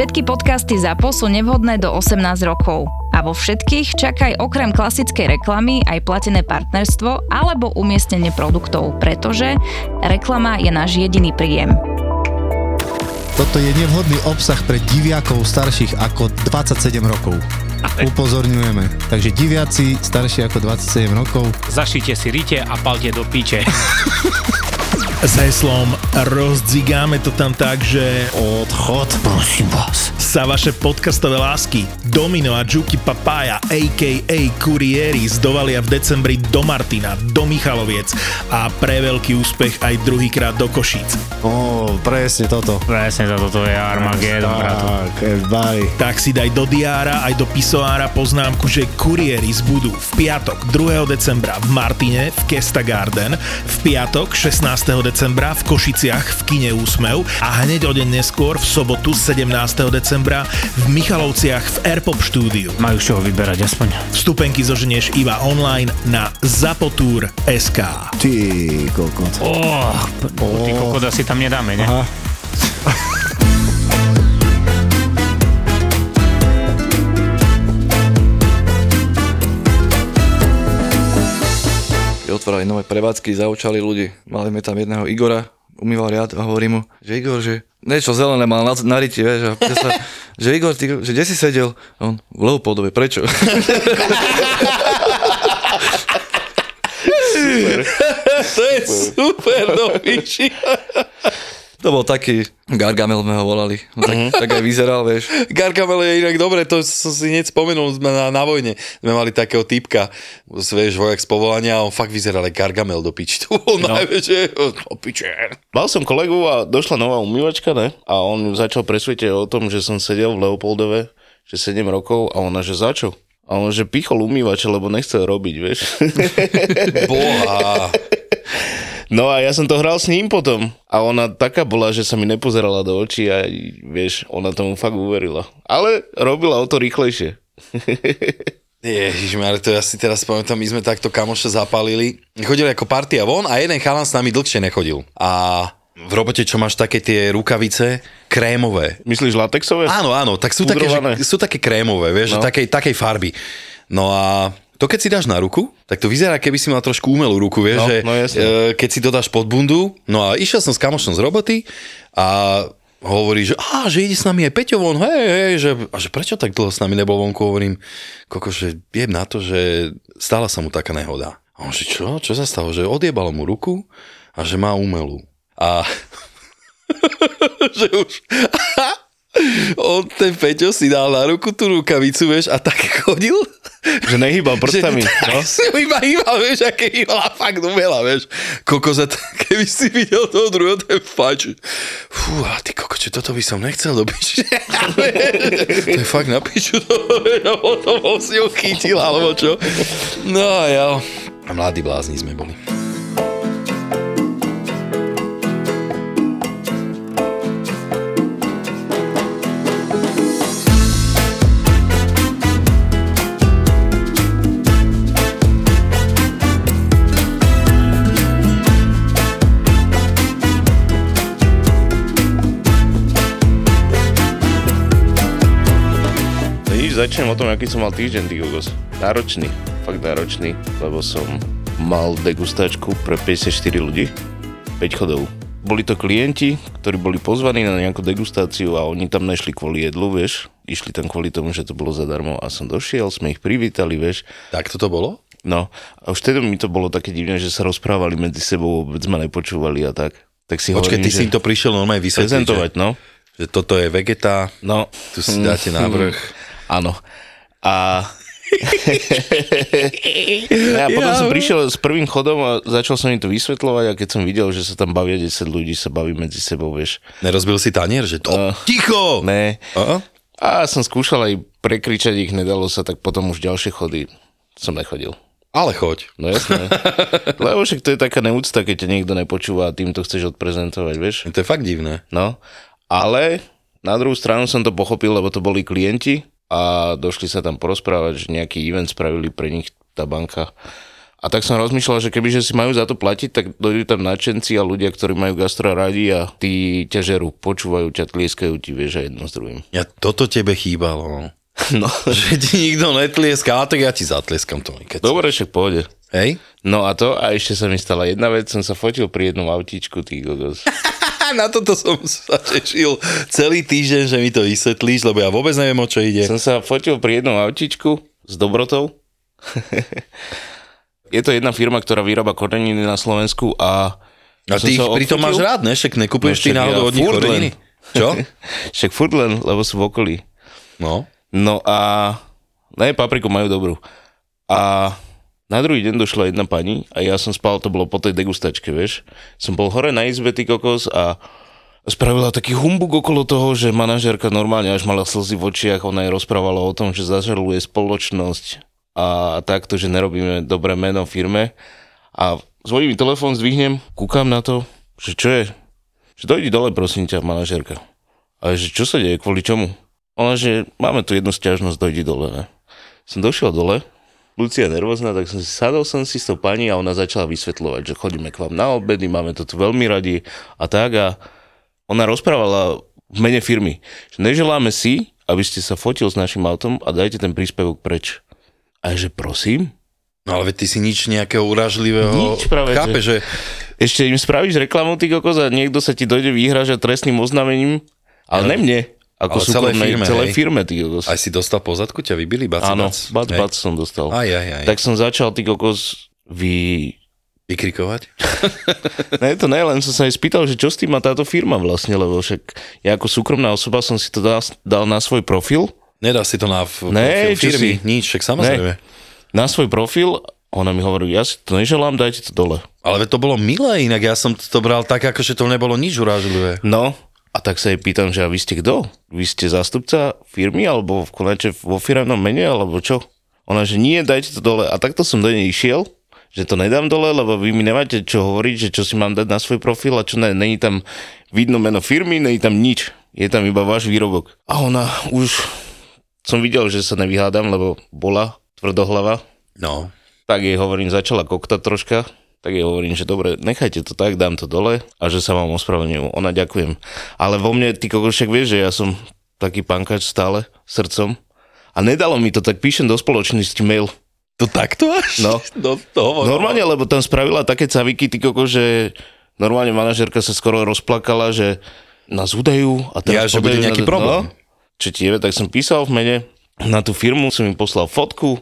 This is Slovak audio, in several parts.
Všetky podcasty ZAPO sú nevhodné do 18 rokov. A vo všetkých čakaj okrem klasickej reklamy aj platené partnerstvo alebo umiestnenie produktov, pretože reklama je náš jediný príjem. Toto je nevhodný obsah pre diviakov starších ako 27 rokov. Upozorňujeme. Takže diviaci starší ako 27 rokov. Zašite si rite a palte do piče. s heslom Rozdzigáme to tam tak, že Odchod, prosím vás. sa vaše podcastové lásky Domino a Juki Papaya a.k.a. Kurieri zdovalia v decembri do Martina, do Michaloviec a pre veľký úspech aj druhýkrát do Košíc. Ó, presne toto. Presne to, toto je Armageddon, bratu. Tak, si daj do diára aj do pisoára poznámku, že Kurieris budú v piatok 2. decembra v Martine v Kesta Garden, v piatok 16. decembra v Košiciach v kine Úsmev a hneď o deň neskôr v sobotu 17. decembra v Michalovciach v Airpop štúdiu. Majú z čoho vyberať aspoň. Vstupenky zoženieš iba online na zapotur.sk. Ty kokot. Oh, ty kokot asi tam nedáme, ne? Aha. keď otvárali nové prevádzky, zaučali ľudí. Mali sme tam jedného Igora, umýval riad a hovorí mu, že Igor, že niečo zelené mal na, na riti, vieš, a sa, že Igor, ty, že kde si sedel? A on, v Leopoldove, prečo? super. to je super, no piči. To bol taký, Gargamel sme ho volali, no, tak, tak aj vyzeral, vieš. Gargamel je inak dobre, to som si hneď spomenul, sme na, na vojne, sme mali takého typka, vieš, vojak z povolania a on fakt vyzeral aj Gargamel do piči, to bol no. najväčšie, do piče. Mal som kolegu a došla nová umývačka, ne? A on začal presvietiť o tom, že som sedel v Leopoldove, že 7 rokov a ona, že za čo? A on, že pichol umývače, lebo nechcel robiť, vieš. Boha. No a ja som to hral s ním potom. A ona taká bola, že sa mi nepozerala do očí a vieš, ona tomu fakt uverila. Ale robila o to rýchlejšie. Ježiš, ale to ja si teraz pamätám, my sme takto kamoše zapalili. Chodili ako partia von a jeden chalan s nami dlhšie nechodil. A v robote, čo máš také tie rukavice, krémové. Myslíš latexové? Áno, áno, tak sú také, Pudrované. že, sú také krémové, vieš, no. No. takej, takej farby. No a to keď si dáš na ruku, tak to vyzerá, keby si mal trošku umelú ruku, vieš, No, že no jasne. e, keď si to dáš pod bundu, no a išiel som s kamošom z roboty a hovorí, že, á, že ide s nami aj Peťo von, hej, hej, že, a že prečo tak dlho s nami nebol vonku, hovorím, koko, že jem na to, že stala sa mu taká nehoda. A on, že čo, čo sa stalo, že odjebalo mu ruku a že má umelú. A že už... On, ten Peťo si dal na ruku tú rukavicu, vieš, a tak chodil. Že nehýbal prstami. Že, no? si iba hýbal, vieš, aké hýbala fakt umela, vieš. Kokos, a t- keby si videl toho druhého, ten fač. Fú, a ty koko, čo toto by som nechcel dobiť. to je fakt na piču, to, a potom si ho chytil, alebo čo. No a ja, a mladí blázni sme boli. Začnem o tom, aký som mal týždeň, ty kokos. Náročný, fakt náročný, lebo som mal degustačku pre 54 ľudí, 5 chodov. Boli to klienti, ktorí boli pozvaní na nejakú degustáciu a oni tam nešli kvôli jedlu, vieš. Išli tam kvôli tomu, že to bolo zadarmo a som došiel, sme ich privítali, vieš. Tak toto bolo? No a už tedy mi to bolo také divné, že sa rozprávali medzi sebou, vôbec ma nepočúvali a tak. Tak si Počkej, hovorím, ty že si im to prišiel normálne vysvetliť, prezentovať, že, no. že toto je vegeta, No. tu si dáte návrh. Áno. A... ja potom som prišiel s prvým chodom a začal som im to vysvetľovať a keď som videl, že sa tam bavia 10 ľudí, sa baví medzi sebou, vieš. Nerozbil si tanier, že to... No. Ticho! Ne. Aha. A som skúšal aj prekričať ich, nedalo sa, tak potom už ďalšie chody som nechodil. Ale choď. No jasné. Lebo však to je taká neúcta, keď ťa niekto nepočúva a tým to chceš odprezentovať, vieš. To je fakt divné. No, ale na druhú stranu som to pochopil, lebo to boli klienti a došli sa tam porozprávať, že nejaký event spravili pre nich tá banka A tak som rozmýšľal, že kebyže si majú za to platiť, tak dojdú tam nadšenci a ľudia, ktorí majú gastro radi a tí ťa žerú, počúvajú ťa, tlieskajú ti, vieš, a jedno s druhým. Ja, toto tebe chýbalo. no. No, Že ti nikto netlieská, a tak ja ti zatlieskam to. Keď dobre, však pôjde. Hej? No a to, a ešte sa mi stala jedna vec, som sa fotil pri jednom autíčku, ty kokos. Na toto som sa tešil celý týždeň, že mi to vysvetlíš, lebo ja vôbec neviem, o čo ide. Som sa fotil pri jednom autíčku s dobrotou. Je to jedna firma, ktorá vyrába koreniny na Slovensku a... A ty ich pritom máš rád, ne? Však nekupuješ No ty náhodou ja od nich koreniny? Čo? Však furt len, lebo sú v okolí. No. No a... Ne, papriku majú dobrú. A na druhý deň došla jedna pani a ja som spal, to bolo po tej degustačke, vieš. Som bol hore na izbe, ty kokos a spravila taký humbug okolo toho, že manažérka normálne až mala slzy v očiach, ona jej rozprávala o tom, že zažaluje spoločnosť a takto, že nerobíme dobré meno firme. A zvoní mi telefón, zdvihnem, kúkam na to, že čo je? Že dojdi dole, prosím ťa, manažérka. A že čo sa deje, kvôli čomu? Ona, že máme tu jednu stiažnosť, dojdi dole. Ne? Som došiel dole, Lucia nervózna, tak som si sadol som si s tou pani a ona začala vysvetľovať, že chodíme k vám na obedy, máme to tu veľmi radi a tak a ona rozprávala v mene firmy, že neželáme si, aby ste sa fotil s našim autom a dajte ten príspevok preč. A že prosím? No ale ty si nič nejakého uražlivého... Nič práve, Chápe, že... Ešte im spravíš reklamu, ty kokos, a niekto sa ti dojde vyhražať trestným oznamením, ale ne mne, ako Ale celej súkromnej, firme, celej firme, ty kokos. Aj si dostal pozadku, ťa vybili, bac, Áno, bac. bac, som dostal. Aj, aj, aj. Tak som začal, ty kokos, vy... Vykrikovať? Ne, to ne, len som sa aj spýtal, že čo s tým má táto firma vlastne, lebo však ja ako súkromná osoba som si to dal, dal na svoj profil, Nedá si to na f- Ne, profil firmy? si? Nič, však samozrejme. na svoj profil, ona mi hovorí, ja si to neželám, dajte to dole. Ale to bolo milé, inak ja som to bral tak, ako že to nebolo nič urážlivé. No, a tak sa jej pýtam, že a vy ste kto? Vy ste zástupca firmy, alebo v konače vo firmnom mene, alebo čo? Ona, že nie, dajte to dole. A takto som do nej išiel, že to nedám dole, lebo vy mi nemáte čo hovoriť, že čo si mám dať na svoj profil a čo ne, není tam vidno meno firmy, není tam nič. Je tam iba váš výrobok. A ona už som videl, že sa nevyhádam, lebo bola tvrdohlava. No. Tak jej hovorím, začala koktať troška, tak jej hovorím, že dobre, nechajte to tak, dám to dole a že sa vám ospravedlňujem. Ona ďakujem. Ale vo mne, ty kokos, však vieš, že ja som taký pankač stále, srdcom. A nedalo mi to, tak píšem do spoločnosti mail. To takto až? No. no to. Normálne, lebo tam spravila také caviky, ty kokos, že normálne manažerka sa skoro rozplakala, že nás udajú a Ja, teraz že bude nejaký na- problém. No, čo ti je, tak som písal v mene na tú firmu, som im poslal fotku,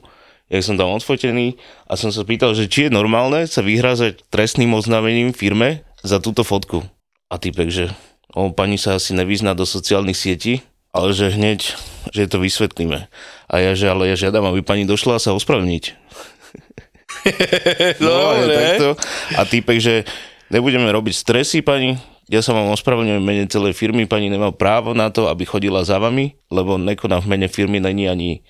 jak som tam odfotený a som sa pýtal, že či je normálne sa vyhrázať trestným oznámením firme za túto fotku. A typek, že o, pani sa asi nevyzná do sociálnych sietí, ale že hneď, že to vysvetlíme. A ja, že ale ja žiadam, aby pani došla sa ospravniť. No, Dobre. takto. A týpek, že nebudeme robiť stresy, pani, ja sa vám ospravedlňujem v mene celej firmy, pani nemá právo na to, aby chodila za vami, lebo nekoná v mene firmy, není ani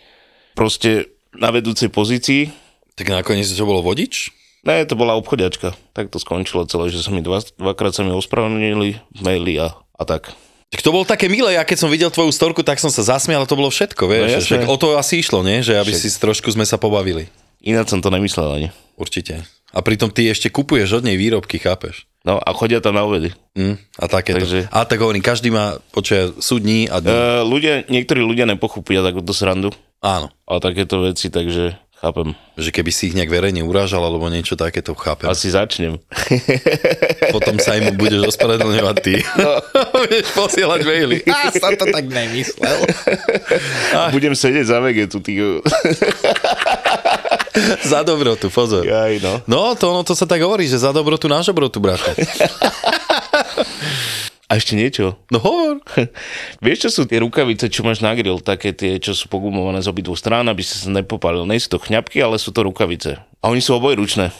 proste na vedúcej pozícii. Tak nakoniec to bolo vodič? Ne, to bola obchodiačka. Tak to skončilo celé, že sa mi dva, dvakrát sa mi ospravedlnili v maili a, a tak. Tak to bolo také milé, ja keď som videl tvoju storku, tak som sa zasmial, to bolo všetko, vieš. No. Však o to asi išlo, nie? Že aby Však. si trošku sme sa pobavili. Ináč som to nemyslel ani. Určite. A pritom ty ešte kupuješ od nej výrobky, chápeš? No a chodia tam na obedy. Hm, a takéto. Takže- A tak hovorím, každý má, počuja, sú dní a dní. E, ľudia, niektorí ľudia nepochopia takúto srandu Áno. a takéto veci, takže chápem. Že keby si ich nejak verejne urážal alebo niečo takéto, chápem. Asi začnem. Potom sa im budeš ospravedlňovať ty. No. Budeš posielať maily. A som to tak nemyslel. Budem sedieť za vegetu, ty. za dobrotu, pozor. Aj no. No, to, no, to sa tak hovorí, že za dobrotu náš dobrotu, brate. A ešte niečo. No hovor. Vieš, čo sú tie rukavice, čo máš na grill, také tie, čo sú pogumované z obidvoch strán, aby si sa nepopálil. Nie sú to chňapky, ale sú to rukavice. A oni sú obojručné.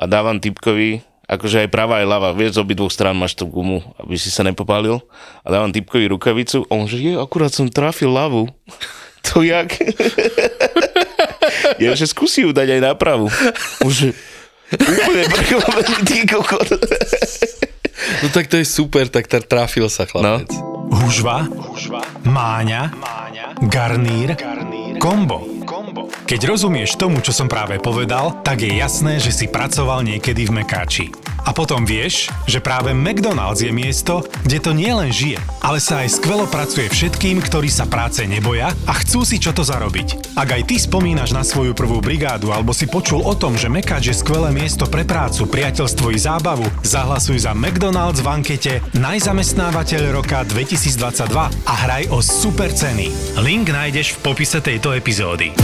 A dávam typkovi, akože aj pravá aj ľava, vieš, z obidvoch strán máš tú gumu, aby si sa nepopálil. A dávam typkovi rukavicu, a on že je, akurát som trafil ľavu. To jak? ja, že skúsi ju dať aj na pravú. Už úplne prekvapený, ty kokot. No tak to je super, tak trafil sa chlapec. Hužva, Máňa, Garnír, Kombo. Keď rozumieš tomu, čo som práve povedal, tak je jasné, že si pracoval niekedy v Mekáči. A potom vieš, že práve McDonald's je miesto, kde to nielen žije, ale sa aj skvelo pracuje všetkým, ktorí sa práce neboja a chcú si čo to zarobiť. Ak aj ty spomínaš na svoju prvú brigádu alebo si počul o tom, že Mekáč je skvelé miesto pre prácu, priateľstvo i zábavu, zahlasuj za McDonald's v ankete Najzamestnávateľ roka 2022 a hraj o super ceny. Link nájdeš v popise tejto epizódy.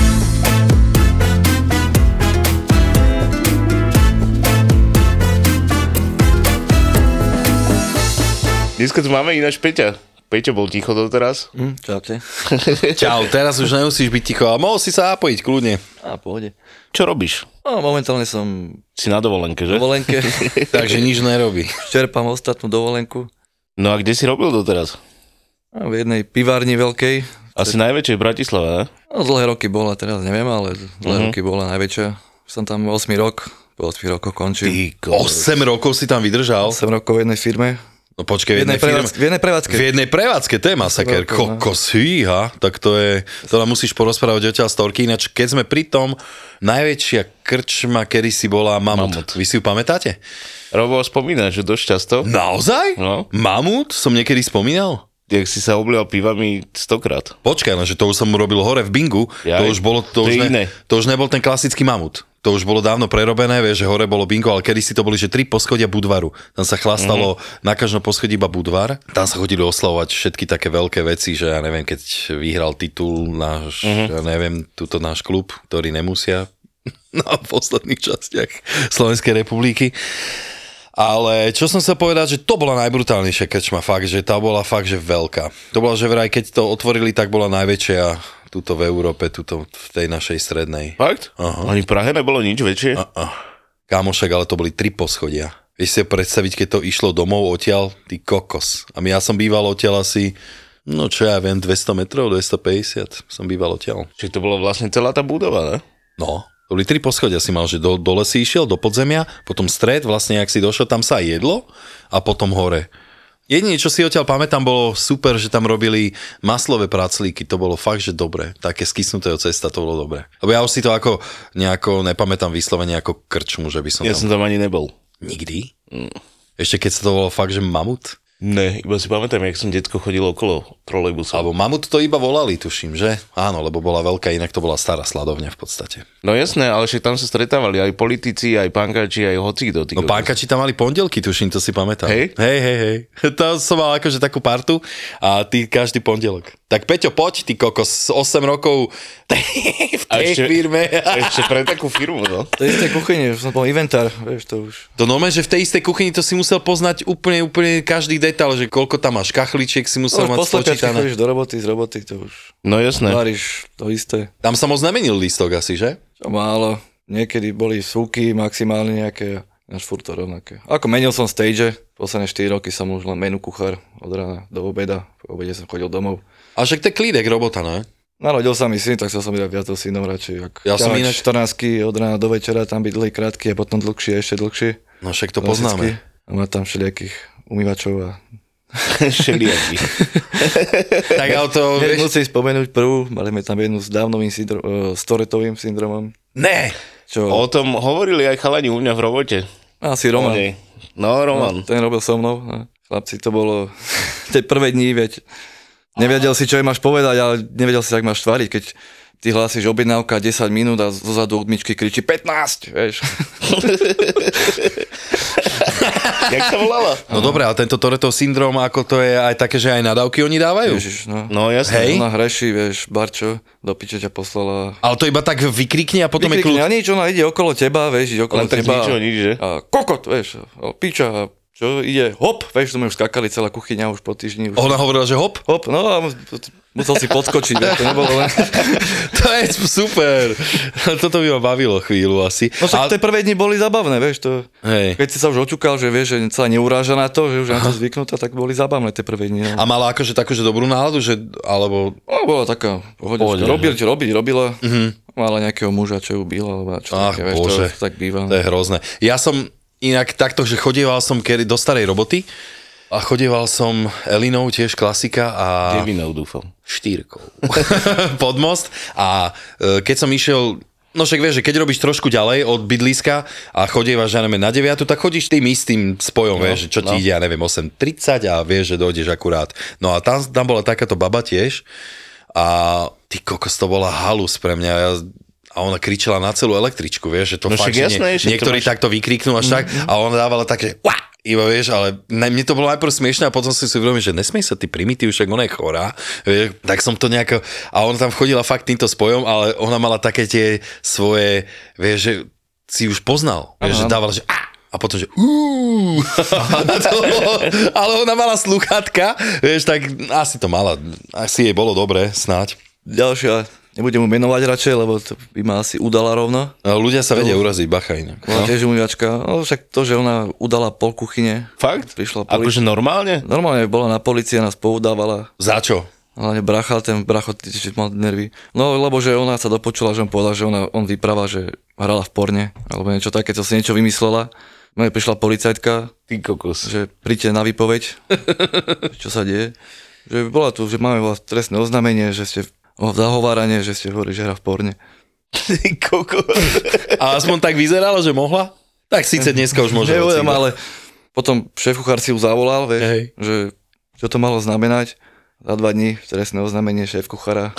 Dneska tu máme ináč Peťa. Peťo bol ticho doteraz. Hm, čaute. Čau, teraz už nemusíš byť ticho, ale mohol si sa zapojiť kľudne. A pohode. Čo robíš? No, momentálne som Si na dovolenke, že? dovolenke. Takže nič nerobí. Čerpám ostatnú dovolenku. No a kde si robil doteraz? A v jednej pivárni veľkej. Asi najväčšej v Bratislave, ne? No, dlhé roky bola, teraz neviem, ale dlhé Mhm. roky bola najväčšia. Som tam 8 rok, po 8 rokoch končím. Ty 8 rokov si tam vydržal. 8 rokov v jednej firme. No počkej, v jednej, prevádzke, v jednej prevádzke. V jednej prevádzke, to je masaker. No. Kokos, hýha, tak to je, to nám musíš porozprávať odtiaľ storky. Ináč, keď sme pri tom, najväčšia krčma, kedy si bola Mamut. Mamut. Vy si ju pamätáte? Robo spomína, že dosť často. Naozaj? No. Mamut? Som niekedy spomínal? Jak si sa oblial pivami stokrát. Počkaj, no, že to už som robil hore v Bingu, Jaj, to už bolo, to, to už iné. to už nebol ten klasický mamut. To už bolo dávno prerobené, vieš, že hore bolo bingo, ale kedy si to boli, že tri poschodia Budvaru. Tam sa chlastalo mm-hmm. na každom poschodí iba Budvar. Tam sa chodili oslavovať všetky také veľké veci, že ja neviem, keď vyhral titul náš, mm-hmm. ja neviem, túto náš klub, ktorý nemusia na posledných častiach Slovenskej republiky. Ale čo som sa povedať, že to bola najbrutálnejšia krčma, fakt, že tá bola fakt, že veľká. To bola, že vraj, keď to otvorili, tak bola najväčšia tuto v Európe, tuto v tej našej strednej. Fakt? Aha. Ani v Prahe nebolo nič väčšie? A, a. Kámošek, ale to boli tri poschodia. Vieš si predstaviť, keď to išlo domov odtiaľ, ty kokos. A ja som býval odtiaľ asi, no čo ja viem, 200 metrov, 250 som býval odtiaľ. Čiže to bola vlastne celá tá budova, ne? No, to boli tri poschodia si mal, že do, dole si išiel, do podzemia, potom stred, vlastne ak si došiel, tam sa jedlo a potom hore. Jediné, čo si odtiaľ pamätám, bolo super, že tam robili maslové praclíky, to bolo fakt, že dobre. Také skysnutého cesta, to bolo dobre. Lebo ja už si to ako nejako nepamätám vyslovene ako krčmu, že by som Ja tam... som tam ani nebol. Nikdy? Ešte keď sa to volalo fakt, že mamut? Ne, iba si pamätám, jak som detsko chodil okolo trolejbusu. Alebo mamut to iba volali, tuším, že? Áno, lebo bola veľká, inak to bola stará sladovňa v podstate. No jasné, ale však tam sa stretávali aj politici, aj pankáči, aj hocikto. ty No kokos. pánkači tam mali pondelky, tuším, to si pamätám. Hej? Hej, hej, hej. To som mal akože takú partu a ty každý pondelok. Tak Peťo, poď, ty kokos, 8 rokov v A tej ešte- firme. Ešte pre takú firmu, no. To je z tej kuchyne, som bol inventár, vieš, to už. To normálne, že v tej istej kuchyni to si musel poznať úplne, úplne každý detail, že koľko tam máš kachličiek si musel No, mať spočítané. chodíš do roboty, z roboty, to už No jasné. varíš to isté. Tam sa moc nemenil lístok asi, že? Čo málo, niekedy boli súky maximálne nejaké, až furt to rovnaké. Ako menil som stage, posledné 4 roky som už len menu kuchár od rána do obeda, po obede som chodil domov. A však to je klídek robota, ne? Narodil sa mi syn, tak chcel som byť viac so synom radšej. Ak Ja som inak- 14 od rána do večera, tam byť dlhý krátky a potom dlhšie, ešte dlhšie. No však to poznáme. A má tam všelijakých umývačov a... Všelijaký. Tak ale to, Vieš, vieš... musím spomenúť prvú, mali sme tam jednu s dávnovým syndro- uh, s Toretovým syndromom. Ne! Čo? O tom hovorili aj chalani u mňa v robote. Asi Roman. nej. No, Roman. No, ten robil so mnou. No. Chlapci, to bolo tie prvé dní, veď nevedel si, čo jej máš povedať, ale nevedel si, ak máš tváriť, keď ty hlásiš objednávka 10 minút a zozadu od myčky kričí 15, vieš. Jak sa volala? No dobré, ale tento Toretov syndrom, ako to je aj také, že aj nadávky oni dávajú? Ježiš, no. No jasné. Hej. Ona hreší, vieš, Barčo, do piče ťa poslala. Ale to iba tak vykrikne a potom je Vykrikne, kľud. a nič, ona ide okolo teba, vieš, ide okolo Len tak teba. ničo, nič, že? A kokot, vieš, a piča, a čo ide, hop, vieš, sme už skakali celá kuchyňa už po týždni. Už, Ona hovorila, že hop, hop, no a mus- musel si podskočiť, vieš, to nebolo len... to je super. Toto by ma bavilo chvíľu asi. No však tie prvé dni boli zabavné, vieš, to... Hej. Keď si sa už očukal, že vieš, že sa neuráža na to, že už je na to zvyknutá, tak boli zabavné tie prvé dni. A No. mala akože takú, že dobrú náladu, že, alebo... no bola taká pohodička. Pohode, Robiť, robila. Mala nejakého muža, čo ju bil, alebo čo Ach, také, vieš, bože. to tak býva. To je hrozné. Ja som inak takto, že chodieval som kedy do starej roboty A chodieval som Elinou, tiež klasika a Devinov dúfam. štyrkou pod most a e, keď som išiel No však vieš, že keď robíš trošku ďalej od bydliska a chodívaš, ja neviem, na 9, tak chodíš tým istým spojom, no, vieš, čo ti no. ide, ja neviem, 8.30 a vieš, že dojdeš akurát. No a tam, tam bola takáto baba tiež a ty kokos, to bola halus pre mňa. Ja, a ona kričala na celú električku, vieš, že to No fakt, však že jasné, nie, že to niektorí máš- takto vykriknú až tak a ona dávala také, "Uá!" iba vieš, ale ne, mne to bolo najprv smiešné a potom som si uvedomil, že nesmej sa ty primitív, však ona je chorá, vieš, tak som to nejako, a ona tam chodila fakt týmto spojom, ale ona mala také tie svoje, vieš, že si už poznal, vieš, že dávala, že a potom, že "Uú." Bolo, ale ona mala sluchatka, vieš, tak asi to mala, asi jej bolo dobre, snáď. Ďalšia, nebudem mu menovať radšej, lebo to by ma asi udala rovno. No, ľudia sa vedia uraziť, bacha inak. Bola tiež umývačka. No však to, že ona udala pol kuchyne. Fakt? Prišla poli- Akože normálne? Normálne bola na policii a nás poudávala. Za čo? Hlavne bracha, ten bracho že mal nervy. No lebo že ona sa dopočula, že on povedal, že ona, on vypráva, že hrala v porne, alebo niečo také, to si niečo vymyslela. No a prišla policajtka, Ty kokos. že príďte na výpoveď, čo sa deje. Že bola tu, že máme trestné oznámenie, že ste o zahováranie, že ste hovorili, že hra v porne. A aspoň tak vyzeralo, že mohla? Tak síce dneska už môže. Neviem, ale potom šéf si ju zavolal, vieš, Hej. že čo to malo znamenať. Za dva dní trestné oznámenie šéf kuchára.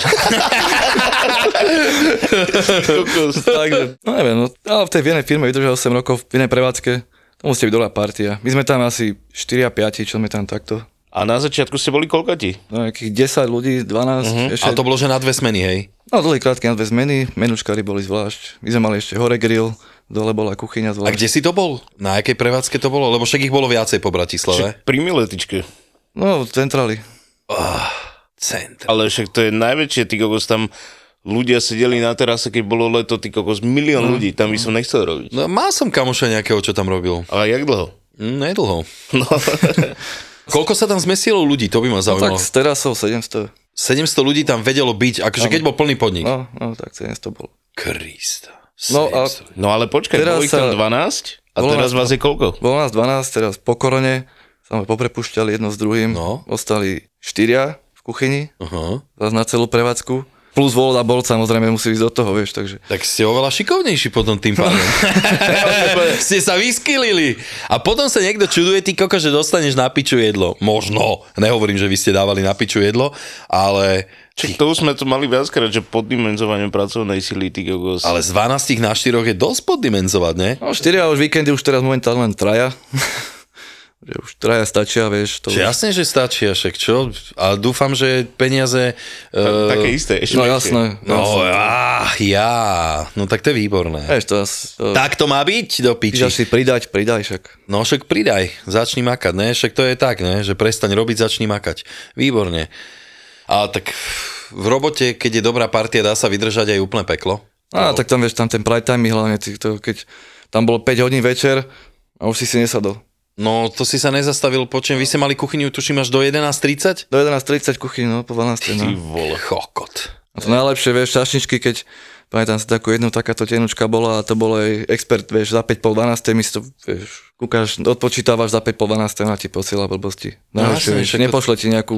Takže, no neviem, no, ale v tej v jednej firme vydržal 8 rokov, v jednej prevádzke, to musí byť dobrá partia. My sme tam asi 4 a 5, čo sme tam takto. A na začiatku ste boli koľkati? No, nejakých 10 ľudí, 12, uh-huh. ešte, A to bolo, že na dve smeny, hej? no dlhý krátky na dve zmeny, menučkári boli zvlášť. My sme mali ešte hore grill, dole bola kuchyňa A zvlášť. kde si to bol? Na akej prevádzke to bolo? Lebo však ich bolo viacej po Bratislave. Pri Miletičke. No, v centráli. Centr. Ale však to je najväčšie, ty kokos, tam ľudia sedeli na terase, keď bolo leto, ty kokos, milión ľudí, tam by som nechcel robiť. No, mal som kamoša nejakého, čo tam robil. Ale jak dlho? Mm, nedlho. No, Koľko sa tam zmestilo ľudí? To by ma No, zaujímalo. tak s terasou 700. 700 ľudí tam vedelo byť, akože keď bol plný podnik. No, no, tak 700 bolo. Krista. No a 700. no ale počkaj, Teraz bolo ich tam sa- 12 a Bolo teraz nás vás je koľko? Bolo nás 12, teraz po korone sa sme poprepušťali jedno s druhým. No. Ostali štyria v kuchyni, Aha. zase na celú prevádzku. Plus vol a bol samozrejme musí ísť do toho, vieš, takže... Tak ste oveľa šikovnejší potom tým pádom. ste sa vyskylili. A potom sa niekto čuduje, ty koko, že dostaneš na piču jedlo. Možno. Nehovorím, že vy ste dávali na piču jedlo, ale... Čiže to už sme tu mali viackrát, že poddimenzovanie pracovnej sily, ty kokos. Ale z 12 na 4 je dosť poddimenzovať, ne? No, štyria už víkendy, už teraz momentálne len traja. Že už traja stačia, vieš. To Že už... jasne, že stačí, a však čo? A dúfam, že peniaze... Eh, Také isté, ešte No jasné. No, á, ja. No tak to je výborné. Vieš, to, to Tak to má byť do piči. Píš si pridať, pridaj však. No však pridaj, začni makať, ne? Však to je tak, ne? Že prestaň robiť, začni makať. Výborne. A tak v robote, keď je dobrá partia, dá sa vydržať aj úplne peklo. A tak tam vieš, tam ten prime time hlavne, to, keď tam bolo 5 hodín večer a už si si nesadol. No to si sa nezastavil, počujem, vy ste mali kuchyňu, tuším, až do 11.30? Do 11.30 kuchyň, no, po 12. Ty No. vole. Chokot. A to najlepšie, vieš, čašničky, keď pamätám si takú jednu takáto tenučka bola a to bol aj expert, vieš, za 5 po 12. my si to, vieš, kúkaš, odpočítavaš za 5 po 12. a ti posiela blbosti. Najlepšie, jasne, vieš, však to- nepošle ti nejakú,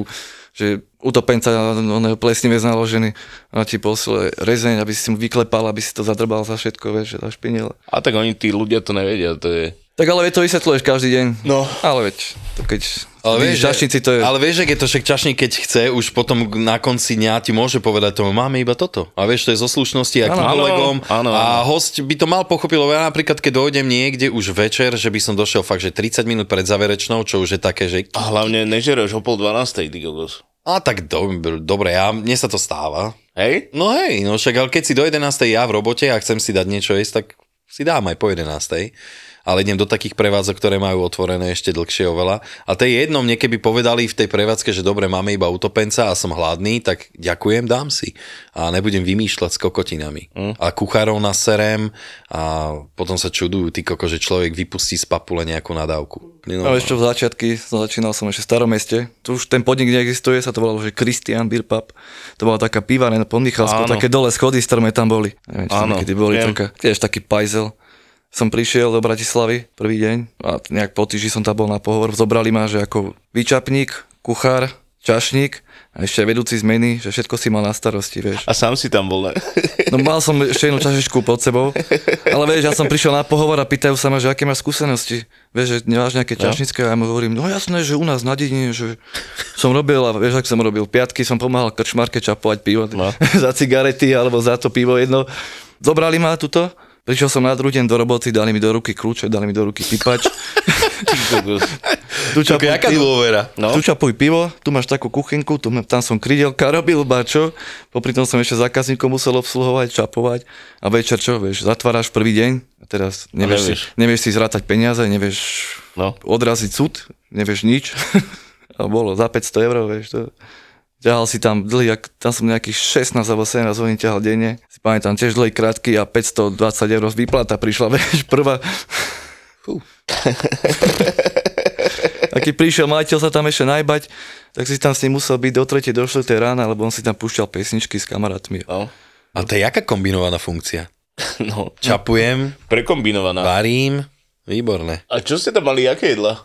že utopenca, on je plesnivec naložený a ti posle rezeň, aby si mu vyklepal, aby si to zadrbal za všetko, vieš, že zašpinil. A tak oni, tí ľudia to nevedia, to je... Tak ale veď to vysvetľuješ každý deň. No. Ale veď, to keď Ale vieš, vidíš čašnici, to je... ale vieš, že je to však čašník, keď chce, už potom na konci dňa ti môže povedať tomu, máme iba toto. A vieš, to je zo slušnosti aj k Áno. kolegom. Áno, áno. A host by to mal pochopiť, lebo ja napríklad, keď dojdem niekde už večer, že by som došiel fakt, že 30 minút pred záverečnou, čo už je také, že... A hlavne nežereš o pol 12, ty kokos. A tak do, dobre, ja, mne sa to stáva. Hej? No hej, no však, ale keď si do 11. ja v robote a chcem si dať niečo jesť, tak si dám aj po 11. Ale idem do takých prevádzok, ktoré majú otvorené ešte dlhšie oveľa. A to je jedno, mne keby povedali v tej prevádzke, že dobre, máme iba utopenca a som hladný, tak ďakujem, dám si. A nebudem vymýšľať s kokotinami. Mm. A kuchárov na serem a potom sa čudujú tí koko, že človek vypustí z papule nejakú nadávku. No, No ešte v začiatky, začínal som ešte v starom meste. Tu už ten podnik neexistuje, sa to volalo, že Christian Beer Pub. To bola taká pivareň Michalskou, Áno. také dole schody strme tam boli. Neviem, či tam niekedy boli taká, tiež taký pajzel. Som prišiel do Bratislavy prvý deň a nejak po týždni som tam bol na pohovor. Zobrali ma, že ako vyčapník, kuchár, čašník a ešte vedúci zmeny, že všetko si mal na starosti, vieš. A sám si tam bol, ne? No mal som ešte jednu čašičku pod sebou, ale vieš, ja som prišiel na pohovor a pýtajú sa ma, že aké máš skúsenosti. Vieš, že nemáš nejaké čašnické a ja mu hovorím, no jasné, že u nás na dedine, že som robil a vieš, ak som robil piatky, som pomáhal krčmarke čapovať pivo No. za cigarety alebo za to pivo jedno. Zobrali ma tuto, prišiel som na druhý deň do roboty, dali mi do ruky kľúče, dali mi do ruky pipač. tu čapuj Jaká pivo, dôvera? No. tu čapuj pivo, tu máš takú kuchynku, tu, tam som krydelka robil, bačo. Popri tom som ešte zákazníkom musel obsluhovať, čapovať. A večer čo, vieš, zatváraš prvý deň a teraz nevieš, nevieš. si, nevieš si zrátať peniaze, nevieš No. odraziť súd, nevieš nič. a bolo za 500 eur, vieš, to... Ťahal si tam dlhý, tam som nejakých 16 alebo 17 hodín ťahal denne. Si pamätám, tiež dlhý krátky a 520 eur výplata prišla, vieš, prvá. Fú. a keď prišiel majiteľ sa tam ešte najbať, tak si tam s ním musel byť do 3. do 4. rána, lebo on si tam púšťal pesničky s kamarátmi. No. A to je jaká kombinovaná funkcia? no. Čapujem, Prekombinovaná. varím, výborné. A čo ste tam mali, aké jedla?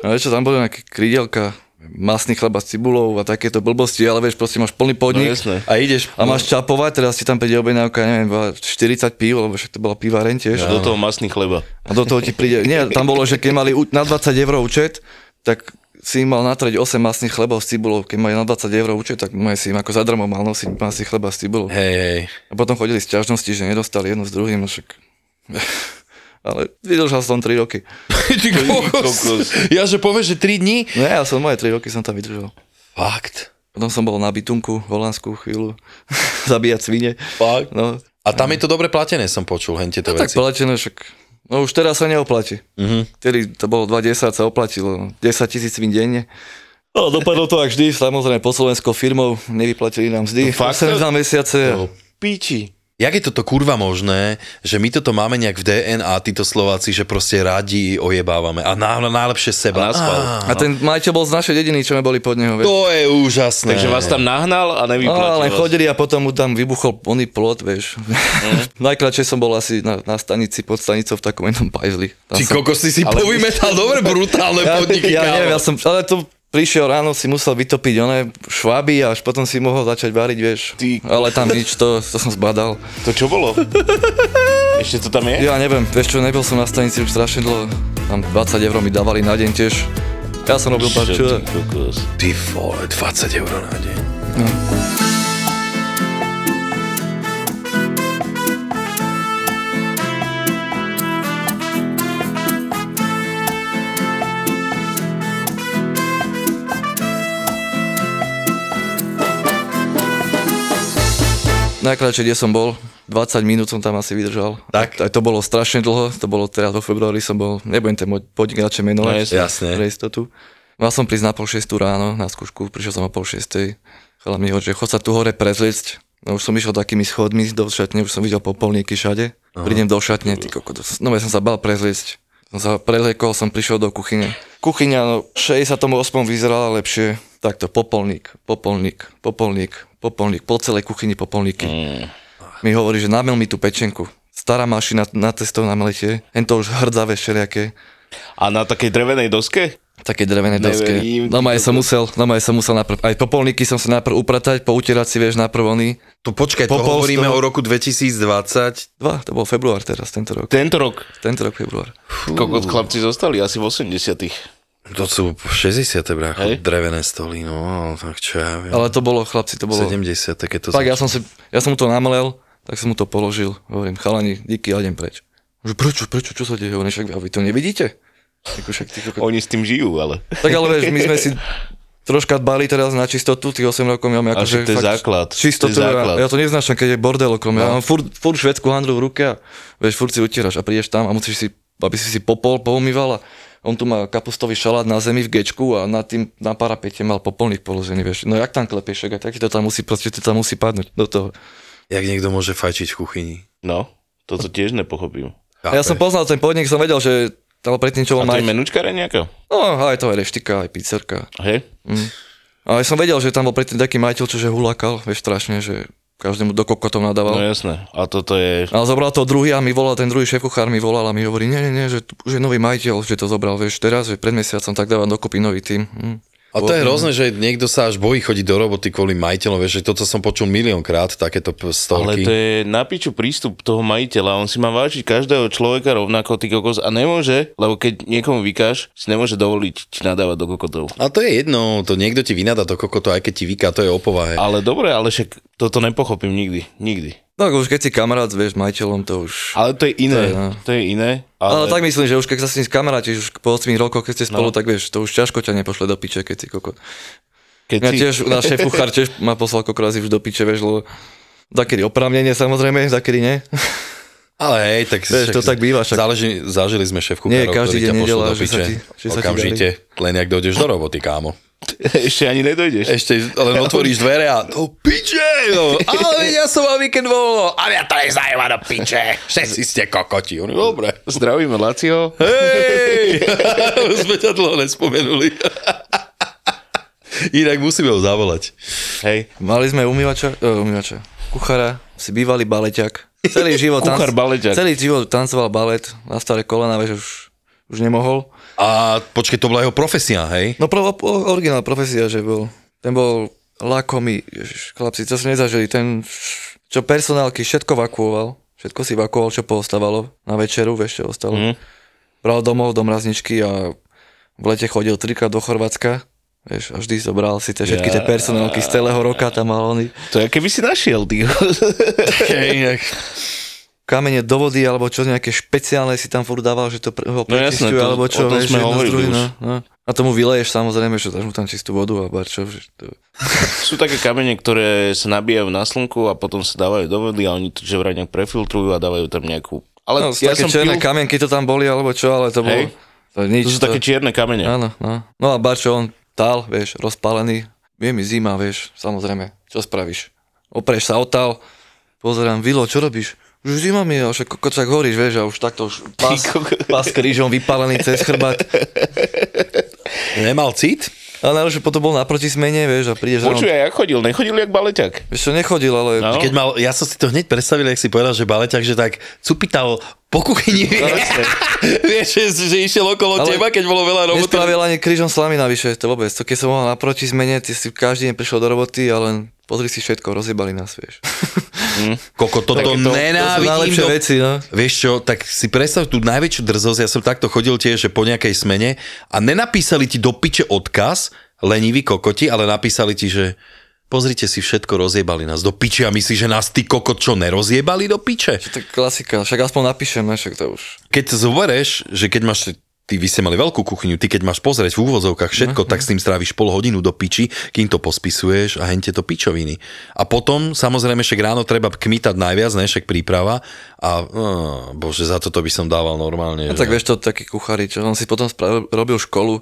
No čo, tam boli nejaké krydelka, masný chleba s cibulou a takéto blbosti, ale vieš, proste máš plný No podnik. jasné. A ideš... A máš čapovať, teraz ti tam príde objednávka, neviem, iba 40 pív, lebo však to bola piváreň tiež. Do toho masný chleba. A do toho ti príde, nie, tam bolo, že keď mali na 20 eur účet, tak si im mal natrieť 8 masných chlebov s cibulou. Keď mali na 20 eur účet, tak moje si im ako zadarmo mal nosiť masný chleba s cibulou. Hej, hej. A potom chodili z ťažnosti, že nedostali jedno s druhým, no však... Ale vydržal som 3 roky. Ty kokos. Ja, že povieš, že 3 dní? No ja som moje 3 roky som tam vydržal. Fakt. Potom som bol na bytunku v Holandsku chvíľu, zabíjať svine. Fakt. No, A tam je to dobre platené, som počul, hen tieto no tak veci. platené, však... No už teraz sa neoplatí. Mhm. Vtedy to bolo 20 sa oplatilo, 10 tisíc svin denne. No, dopadlo to ak vždy, samozrejme po slovenskou firmou, nevyplatili nám mzdy. No fakt? 8 za mesiace. To píči. Jak je toto kurva možné, že my toto máme nejak v DNA, títo Slováci, že proste radi ojebávame a ná, najlepšie seba. A. Á, A ten majiteľ bol z našej dediny, čo sme boli pod neho. vieš. To je úžasné. Takže vás tam nahnal a nevyplatil vás. chodili a potom mu tam vybuchol oný plot, vieš. Najkračšie som bol asi na, na stanici pod stanicou v takom jednom pajzli. Tam Ty som- kokos, ty si povymetal dobre brutálne ja, podniky, ja kámo. neviem, ja som, ale to prišiel ráno, si musel vytopiť oné šváby a až potom si mohol začať variť, vieš. Ty- Ale tam nič, to, to som zbadal. To čo bolo? Ešte to tam je? Ja neviem, vieš čo, nebyl som na stanici už strašne dlho. Tam 20 eur mi dávali na deň tiež. Ja som robil pár ty. Ty vole, 20 eur na deň. Najkračšie, kde som bol, 20 minút som tam asi vydržal. Tak? Aj to bolo strašne dlho, to bolo teraz vo februári som bol, nebudem ten podnik radšej menovať. No, jasne. Pre istotu. Mal som prísť na pol šestú ráno na skúšku, prišiel som o pol šestej. Chala mi hovorí, že chod sa tu hore prezliecť. No už som išiel takými schodmi do šatne, už som videl popolníky všade. Prídem do šatne, ty kokos. No ja som sa bal prezliecť. Som sa preliekol, som prišiel do kuchyne. Kuchyňa, no 68 vyzerala lepšie. Takto, popolník, popolník, popolník, popolník, po celej kuchyni popolníky. Mm. Mi hovorí, že namel mi tú pečenku. Stará mašina na testov na mletie, hen to už hrdzavé všelijaké. A na takej drevenej doske? Také drevené doske. Neverím, No som musel, no aj som musel najprv, aj popolníky som sa najprv upratať, poutierať si, vieš, najprv oný. To počkaj, to Popol z hovoríme toho- o roku 2020. Dva, to bol február teraz, tento rok. Tento rok. Tento rok február. Kokos chlapci zostali asi v 80 To sú 60. brácho, Hej. drevené stoly, no, tak čo ja viem. Ale to bolo, chlapci, to bolo... 70. keď to Tak ja začalo. som, si, ja som mu to namlel, tak som mu to položil. Hovorím, chalani, díky, ja idem preč. Že prečo, prečo, čo sa deje? Hovorím, však a vy to nevidíte? Ako však, ty, kokos. Oni s tým žijú, ale. tak ale vieš, my sme si troška dbali teraz na čistotu, tých 8 rokov máme A akože však to je fakt základ, to je Čistotu, základ. ja, ja, to neznášam, keď je bordel okolo mňa. Ja mám furt, furt švedskú handru v ruke a vieš, furt si utieraš a prídeš tam a musíš si, aby si si popol poumýval a on tu má kapustový šalát na zemi v gečku a na tým na parapete mal popolník položený, vieš. No jak tam klepieš, však aj tak ti to tam musí, proste to tam musí padnúť do toho. Jak niekto môže fajčiť v kuchyni. No, toto tiež nepochopím. A ja som poznal ten podnik, som vedel, že tam predtým čo A bol to je nejaká? No, aj to aj reštika, aj pizzerka. Hej? A ja som vedel, že tam bol predtým taký majiteľ, čo že hulákal, vieš, strašne, že každému do kokotov nadával. No jasné. A toto je... Ale zobral to druhý a mi volal, ten druhý šéf kuchár mi volal a mi hovorí, nie, nie, nie, že už je nový majiteľ, že to zobral, vieš, teraz, že pred mesiacom tak dávam dokopy nový tým. Hm. A to je hrozné, že niekto sa až bojí chodiť do roboty kvôli majiteľom, vieš, že toto som počul miliónkrát, takéto p- Ale to je na piču prístup toho majiteľa. On si má vážiť každého človeka rovnako, ty kokos. A nemôže, lebo keď niekomu vykáš, si nemôže dovoliť ti nadávať do kokotov. A to je jedno, to niekto ti vynadá to kokoto, aj keď ti vyká, to je o povahe. Ale dobre, ale však toto nepochopím nikdy. Nikdy. No už keď si kamarát, vieš, majiteľom, to už... Ale to je iné. To je, no. To je iné. Ale, Ale, tak myslím, že už keď sa s ním kamarátiš už po 8 rokoch, keď ste spolu, no. tak vieš, to už ťažko ťa nepošle do piče, keď si kokot. keď Ja si... tiež, náš šéf kuchár tiež ma poslal koľko razy už do piče, vieš, lebo takedy oprávnenie samozrejme, takedy nie. Ale hej, tak Vieš, to tak býva, však- Záleží, zažili sme šéfku, Nie, každý deň nedeľa, do že sa piče. ti- že sa ti Okamžite, len jak dojdeš do roboty, kámo. Ešte ani nedojdeš. Ešte len otvoríš dvere a to piče, no, ale ja som mal víkend voľno. A mňa to je zaujíma do piče. Všetci ste kokoti. On, dobre. Zdravíme Lacio. Hej! Už sme ťa dlho nespomenuli. Inak musíme ho zavolať. Hej. Mali sme umývača, uh, umývača, kuchára, si bývalý baleťak. Celý život, Kuchár baleťak. celý život tancoval balet, na staré kolena, vieš, už, už nemohol. A počkej, to bola jeho profesia, hej? No pro, originál profesia, že bol, ten bol lakomý, chlapci, to si nezažili, ten, čo personálky všetko vakuoval, všetko si vakuoval, čo poostávalo na večeru, čo ostalo. Mm. Bral domov do mrazničky a v lete chodil trikrát do Chorvátska, vieš, a vždy zobral si tie všetky tie personálky z celého roka tam mal oni. To je, keby si našiel, ty. kamene do vody, alebo čo nejaké špeciálne si tam furt dával, že to pre, ho No jasné, prečisťuje, to- alebo čo, vieš, sme jedno z už. no, no. A tomu vyleješ samozrejme, že dáš mu tam čistú vodu a barčo, že to... Sú také kamene, ktoré sa nabíjajú na slnku a potom sa dávajú do vody a oni to že vraj nejak prefiltrujú a dávajú tam nejakú... Ale No, ja také som černé pil... kamienky to tam boli, alebo čo, ale to bolo... Hej. To, nič, To sú také čierne kamene. Áno, no. No a barčo, on tál, vieš, rozpálený, je mi zima, vieš, samozrejme, čo spravíš? Opreš sa o pozerám, Vilo, čo robíš? Už zima mi je, však kokocak horíš, vieš, a už takto už pás, pás krížom vypálený cez chrbát. Nemal cit? Ale najlepšie potom bol naproti smene, vieš, a prídeš Počuj, a jak chodil? Nechodil jak baleťak. Vieš čo, nechodil, ale... No. Keď mal, ja som si to hneď predstavil, jak si povedal, že baleťak, že tak cupital po kuchyni, vieš, vieš že, že išiel okolo Ale teba, keď bolo veľa roboty. Nespravil ani krížom slamy navyše, to vôbec. To keď som mal naproti zmene, ty si každý deň prišiel do roboty a len pozri si všetko, rozjebali nás, vieš. Koko, toto to sú nenávidím. najlepšie do... veci, no. Vieš čo, tak si predstav tú najväčšiu drzosť, ja som takto chodil tiež, že po nejakej smene a nenapísali ti do piče odkaz, leniví kokoti, ale napísali ti, že pozrite si všetko, rozjebali nás do piče a myslíš, že nás ty kokot čo nerozjebali do piče? To je klasika, však aspoň napíšeme, však to už. Keď to zoberieš, že keď máš ty vy ste mali veľkú kuchyňu, ty keď máš pozrieť v úvozovkách všetko, tak s tým stráviš pol hodinu do piči, kým to pospisuješ a hente to pičoviny. A potom, samozrejme, však ráno treba kmitať najviac, ne, však príprava a oh, bože, za toto by som dával normálne. A že- tak vieš to, taký kuchári, čo on si potom spravil, robil školu,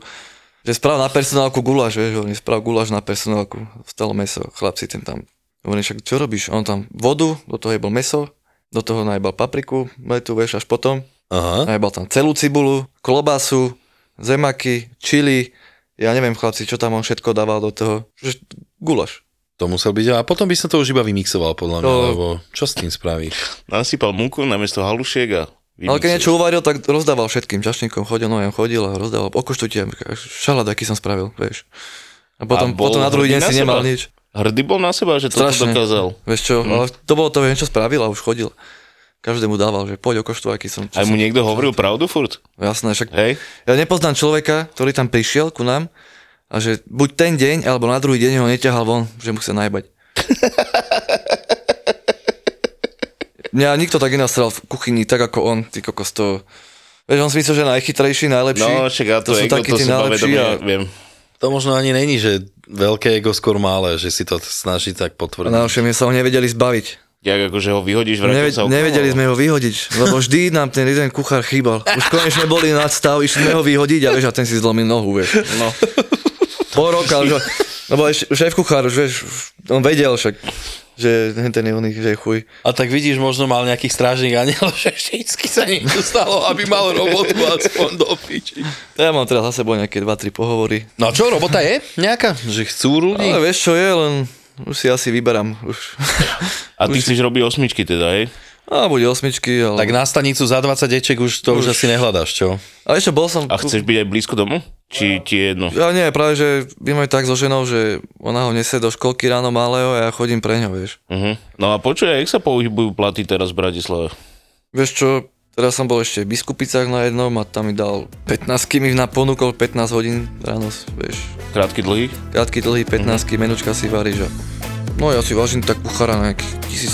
že sprav na personálku guláš, vieš, oni sprav guláš na personálku, stalo meso, chlapci ten tam. Hovorím, však čo robíš? On tam vodu, do toho jebal meso, do toho najbal papriku, metu, vieš, až potom. Aha. Najbal tam celú cibulu, klobasu, zemaky, čili, ja neviem chlapci, čo tam on všetko dával do toho. Že guláš. To musel byť, a potom by som to už iba vymixoval podľa mňa, To- lebo čo s tým spravíš? Nasypal múku namiesto halušiek a... Ale keď niečo uvaril, tak rozdával všetkým čašníkom, chodil, no ja chodil a rozdával, okoštujte, šalát, aký som spravil, vieš. A potom, A potom na druhý deň na si nemal seba? nič. Hrdý bol na seba, že Strašne. dokázal. Vieš čo, Hm. ale to bolo to, viem, čo spravil a už chodil. Každému dával, že poď okoštuj, aký som. Aj mu som- niekto hovoril pravdu furt? Jasné, však Hej? ja nepoznám človeka, ktorý tam prišiel ku nám a že buď ten deň, alebo na druhý deň ho neťahal von, že mu chce najbať. Mňa nikto tak nenastral v kuchyni, tak ako on, ty kokos to... Vieš, on si myslel, že je najchytrejší, najlepší. No, však a to, sú ego, takí to tí najlepší a, viem. To možno ani není, že veľké ego skôr malé, že si to snaží tak potvrdiť. najlepšie my sa ho nevedeli zbaviť. Jak akože ho vyhodíš, vrátil Neve, sa okolo. nevedeli sme ho vyhodiť, lebo vždy nám ten jeden kuchár chýbal. Už konečne boli nadstav, išli sme ho vyhodiť a vieš, a ten si zlomil nohu, vieš. No. Pol roka, už, ho- lebo šéf kuchár, už vieš, on vedel však, že ten je oný, že je chuj. A tak vidíš, možno mal nejakých strážnych anielov, že vždycky sa niečo stalo, aby mal robotu aspoň do piči. Ja mám teraz za sebou nejaké 2-3 pohovory. No a čo, robota je nejaká? Že chcú ľudí? Ale vieš čo je, len už si asi vyberám. Už. A ty chceš robiť osmičky teda, hej? A bude osmičky, ale... Tak na stanicu za 20 deček už to už, Už. asi nehľadáš, čo? A ešte bol som... A chceš byť aj blízko domu? Či ti je jedno? Ja nie, práve, že my máme tak so ženou, že ona ho nesie do školky ráno malého a ja chodím pre ňo, vieš. Uh-huh. No a počuj, jak sa pohybujú platy teraz v Bratislave? Vieš čo, teraz som bol ešte v Biskupicách na jednom a tam mi dal 15 mi na ponúkol 15 hodín ráno, vieš. Krátky, dlhý? Krátky, dlhý 15 mm-hmm. menučka si varíš a No ja si vážim tak kuchára na nejakých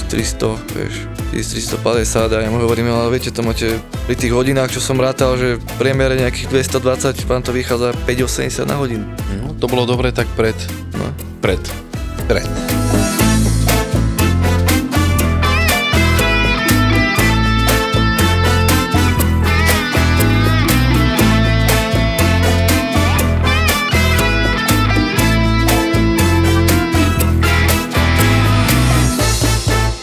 1300, vieš, 1350 a ja mu hovorím, ale viete, to máte pri tých hodinách, čo som rátal, že v priemere nejakých 220, vám to vychádza 5,80 na hodinu. No, to bolo dobre tak pred... No. Pred. Pred.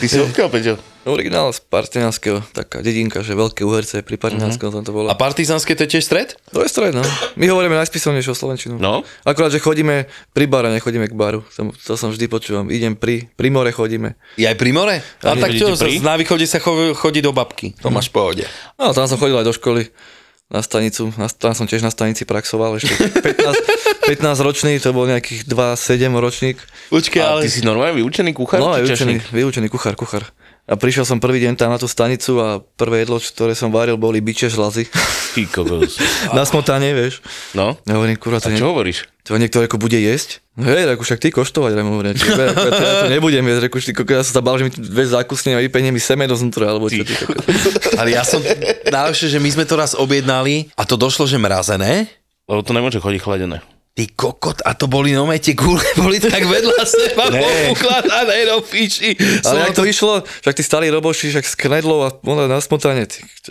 Ty si odkiaľ, Peťo? Originál z Partinánskeho, taká dedinka, že veľké uherce pri Partinánskom mm-hmm. tam to bolo. A partizanské to je tiež stred? To je stred, no. My hovoríme najspisovnejšou slovenčinu. No? Akurát, že chodíme pri bare, nechodíme k baru. To, to som vždy počúvam. Idem pri, pri more chodíme. Je aj pri more? A A tak čo, pri? na východe sa cho- chodí do babky. To máš v pohode. No, tam som chodil aj do školy na stanicu, na, tam som tiež na stanici praxoval ešte 15, 15 ročný, to bol nejakých 2-7 ročník. Počkej, A ale... ty si normálne vyučený kuchár? No, vyučený, vyučený kuchár, kuchár. A prišiel som prvý deň tam na tú stanicu a prvé jedlo, ktoré som varil, boli biče žlazy. Ty kokos. na smotanie, vieš. No? Ja hovorím, kurva, A to, nie, čo hovoríš? To niekto ako bude jesť? No hej, ako však ty koštovať, Remo, hovorím, či, ja, ja, to, ja to nebudem jesť, ty, kokos, ja som sa bál, že mi vieš zákusne a vypenie mi seme do znútra, alebo čo ty, kokos. Ale ja som... Najlepšie, že my sme to raz objednali a to došlo, že mrazené. Lebo to nemôže chodiť chladené. Ty kokot, a to boli nové tie gule, boli tak vedľa seba Ne. poukladané do piči. Ale jak to išlo, však tí starí roboši, však s knedlou a ona na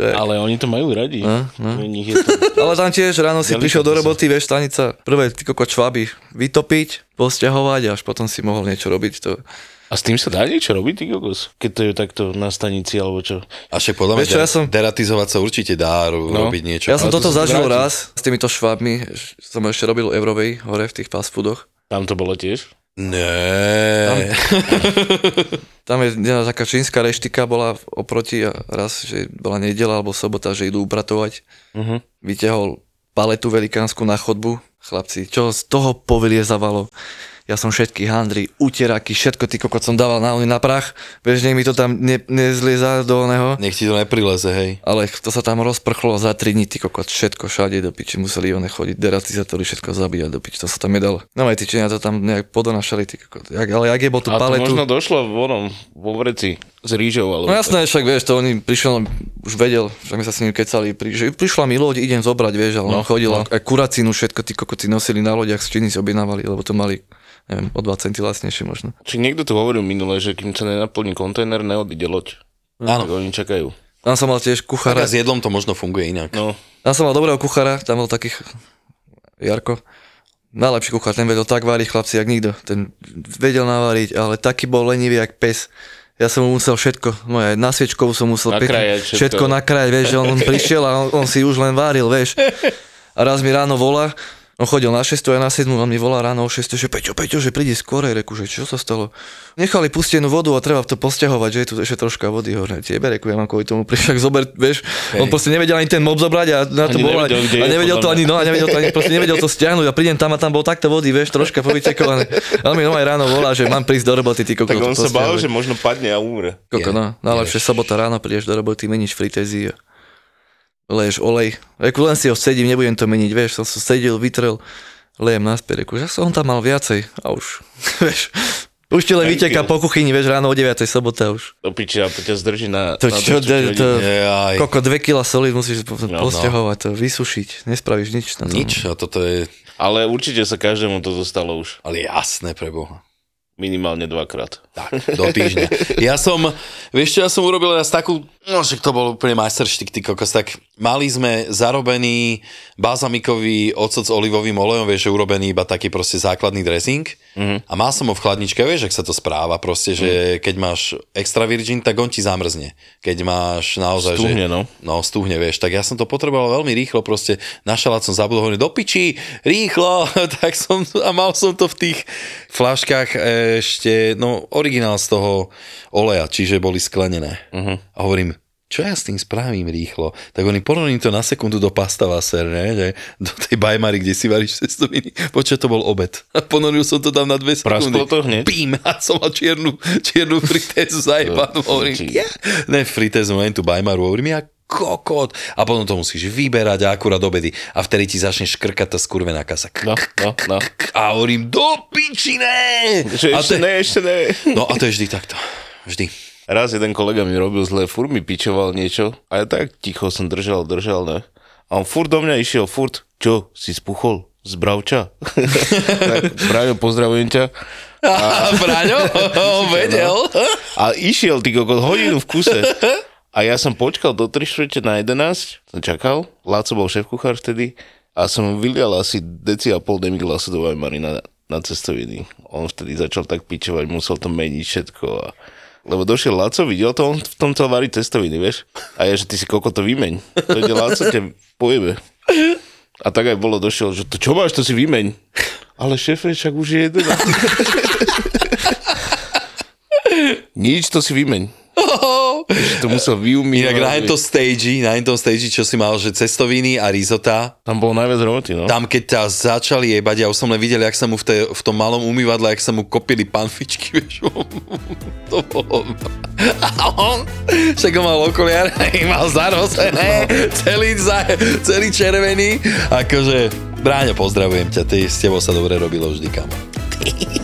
je. Ale oni to majú radi. No, no. U nich je to... Ale tam tiež ráno si Delikatesa. prišiel do roboty, vieš, stanica, prvé ty koko čvaby vytopiť, posťahovať a až potom si mohol niečo robiť. To. A s tým sa dá niečo robiť, ty kokos? Keď to je takto na stanici, alebo čo? A však podľa mňa ja som- deratizovať sa určite dá, ro- No. robiť niečo. Ja som to toto sa zažil raz s týmito švábmi, som ešte robil v Eurovej, hore v tých fast foodoch. Tam to bolo tiež? Ne. Tam je jedna taká čínska reštika bola oproti a raz, že bola nedela alebo sobota, že idú upratovať. Mhm. Vyťahol paletu velikánsku na chodbu. Chlapci, čo z toho povyliezavalo? Ja som všetky handry, uteraky, všetko ty kokot som dával na na prach. Vieš, nech mi to tam ne, nezlieza do oného. Nech ti to neprileze, hej. Ale to sa tam rozprchlo za 3 dní, ty kokot, všetko všade do piči, museli one chodiť, deratizátory, všetko zabíjať do piči, to sa tam nedalo. No aj ty Číňania to tam nejak podonašali, ty kokot. Jak, ale jak je bol tú A to paletu... možno došlo vonom, vo vreci s rýžou, alebo... No jasné, však vieš, to oni prišiel, už vedel, že my sa s ním kecali, pri, že prišla mi loď, idem zobrať, vieš, ale No, on chodil, no. aj kuracínu, všetko tí kokoti nosili na lodiach, z Číny si objednávali, lebo to mali, neviem, o 2 centy lacnejšie možno. Či niekto tu hovoril minule, že kým sa nenaplní kontajner, neodíde loď. Áno. Tak oni čakajú. Tam som mal tiež Tak kuchára, a s jedlom to možno funguje inak. No, tam som mal dobrého kuchára, tam bol takých, Jarko, najlepší kuchár, ten vedel tak váriť chlapci, jak nikto. Ten vedel navariť, ale taký bol lenivý, jak pes. Ja som mu musel všetko, aj na sviečkovú som musel Nakrájať všetko, všetko. všetko nakrájať, vieš, že on, on prišiel a on, on si už len varil, vieš. A raz mi ráno volá, on chodil na 6 a ja na 7, on mi volá ráno o 6, že Peťo, Peťo, že prídi skorej, reku, že čo sa stalo? Nechali pustenú vodu a treba to posťahovať, že je tu ešte troška vody, hovorím, tebe, reku, ja mám kvôli tomu prišak zober, vieš, on proste nevedel ani ten mob zobrať a na to Ani volať, a nevedel to ani, no a nevedel to ani, proste nevedel to stiahnuť a prídem tam a tam bol takto vody, vieš, troška povytekované. Ale mi no aj ráno volá, že mám prísť do roboty, ty kokos. tak on sa bál, že možno padne a umre. Koko, no, najlepšie sobota ráno prídeš do roboty, meníš fritézy a leješ olej. Reku, len si ho sedím, nebudem to meniť, vieš, som sa sedil, vytrel, lejem naspäť, reku, že som tam mal viacej a už, vieš, už ti len vyteká po kuchyni, vieš, ráno o 9. sobota už. Do piči a to ťa zdrží na... To na čo, to, to, Jaj. koko, 2 kg soli musíš po- no. posťahovať, to vysušiť, nespravíš nič na tom. Nič, a toto je... Ale určite sa každému to dostalo už. Ale jasné, pre Boha. Minimálne dvakrát. Tak, do týždňa. Ja som, vieš čo, ja som urobil raz takú No, však to bol úplne majsterštik, ty kokos. Tak mali sme zarobený balzamikový ocot s olivovým olejom, vieš, že urobený iba taký proste základný dressing. Mm-hmm. A mal som ho v chladničke, vieš, ak sa to správa proste, že mm. keď máš extra virgin, tak on ti zamrzne. Keď máš naozaj, Stuhne, že... no. No, stuhne, vieš. Tak ja som to potreboval veľmi rýchlo, proste na šalát som zabudol, hovorím, do piči, rýchlo, tak som, a mal som to v tých flaškách ešte, no, originál z toho oleja, čiže boli sklenené. Uh-huh. A hovorím, čo ja s tým spravím rýchlo? Tak oni ponorím to na sekundu do pasta vaser, ne? Že do tej bajmary, kde si varíš cestoviny. Počkaj, to bol obed. A ponoril som to tam na dve sekundy. Prasklo to hneď? Pím, a som mal čiernu, čiernu fritézu zajebanú. Hovorím, ja? Ne fritézu, len tú bajmaru. Hovorím, ja kokot. A potom to musíš vyberať a akurát obedy. A vtedy ti začne škrkať tá skurvená kasa. No, no, no. A hovorím, do piči, ne! Že ešte te- ne, ešte ne. No a to je vždy takto. Vždy. Raz jeden kolega mi robil zle, furt mi pičoval niečo a ja tak ticho som držal, držal, ne. A on furt do mňa išiel, furt, čo, si spuchol z bravča? tak, Braňo, pozdravujem ťa. A Braňo, on vedel. A išiel, ty kokot, hodinu v kuse. A ja som počkal do 3 čtvrte na 11, som čakal, Láco bol šéf kuchár vtedy a som vylial asi deci a pol demiglasu do Weimary na, na cestoviny. On vtedy začal tak pičovať, musel to meniť všetko a lebo došiel Laco, videl to, on v tom chcel variť cestoviny, vieš? A ja, že ty si koko to vymeň. To ide Laco, ťa pojebe. A tak aj bolo, došiel, že to čo máš, to si vymeň. Ale šéfe, však už je jeden. Nič, to si vymeň. To musel vyumývať. Inak na tom stage, na tom stage, čo si mal, že cestoviny a risota, Tam bolo najviac roboty, no. tam keď ťa začali jebať, ja už som len videl, jak sa mu v, te, v tom malom umývadle, jak sa mu kopili panfičky, vieš, to bolo... A on, však ho mal okuliare, mal zarosené, celý, za, celý červený, akože, Bráňo, pozdravujem ťa, ty, s tebou sa dobre robilo vždy, kam.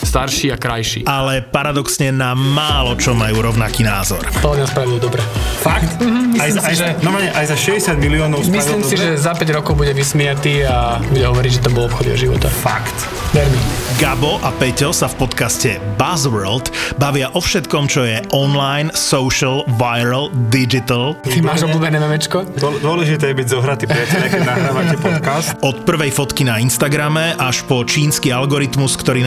starší a krajší. ale paradoxne na málo čo majú rovnaký názor. To nás spravil dobre. Fakt? aj, za, si, aj, že- no, aj za 60 miliónov Myslím si, dobre? že za 5 rokov bude vysmiatý a bude hovoriť, že to bol obchod života. Fakt. Ver. Gabo a Peťo sa v podcaste Buzzworld bavia o všetkom, čo je online, social, viral, digital. Ty máš obľúbené memečko? Dô- Dôležité je byť zohratý, priateľe, keď nahrávate podcast. Od prvej fotky na Instagrame až po čínsky algoritmus, ktorý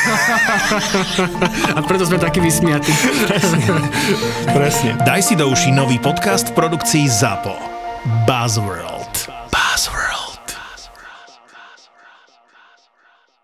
A preto sme takí vysmiatí. Presne. Daj si do uší nový podcast v produkcii ZAPO. Buzzworld.